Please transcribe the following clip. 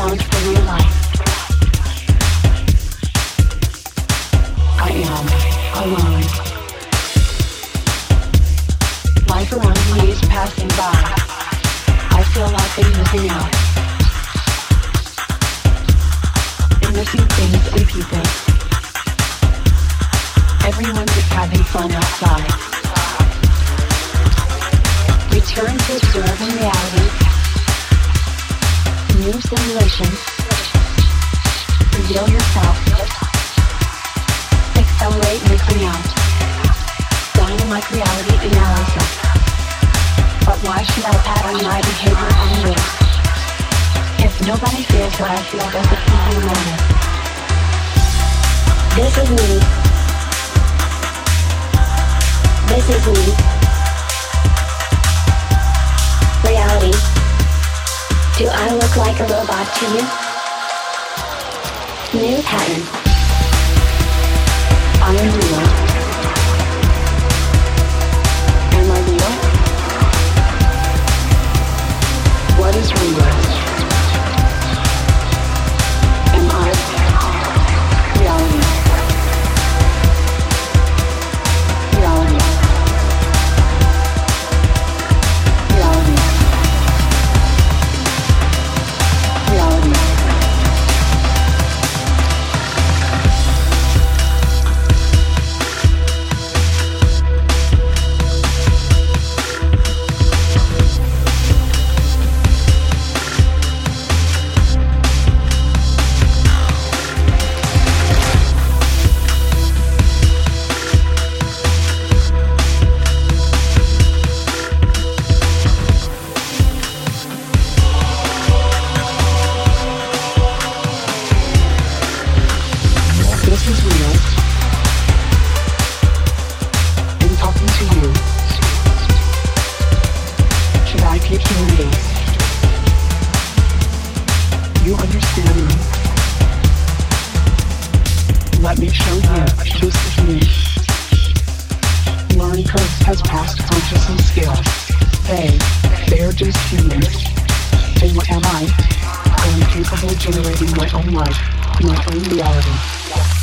sound for life. I am alone. Life around me is passing by. I feel like I'm missing out. And missing things and people. Everyone's having fun outside. Simulation. Reveal yourself. Accelerate mixing out. Dynamic reality analysis. But why should I pattern my behavior on you? If nobody feels what I feel, does it even matter? This is me. This is me. Look like a robot to you? New pattern. I am real. Am I real? What is real? They're just humans. And what am I? I am capable of generating my own life, my own reality.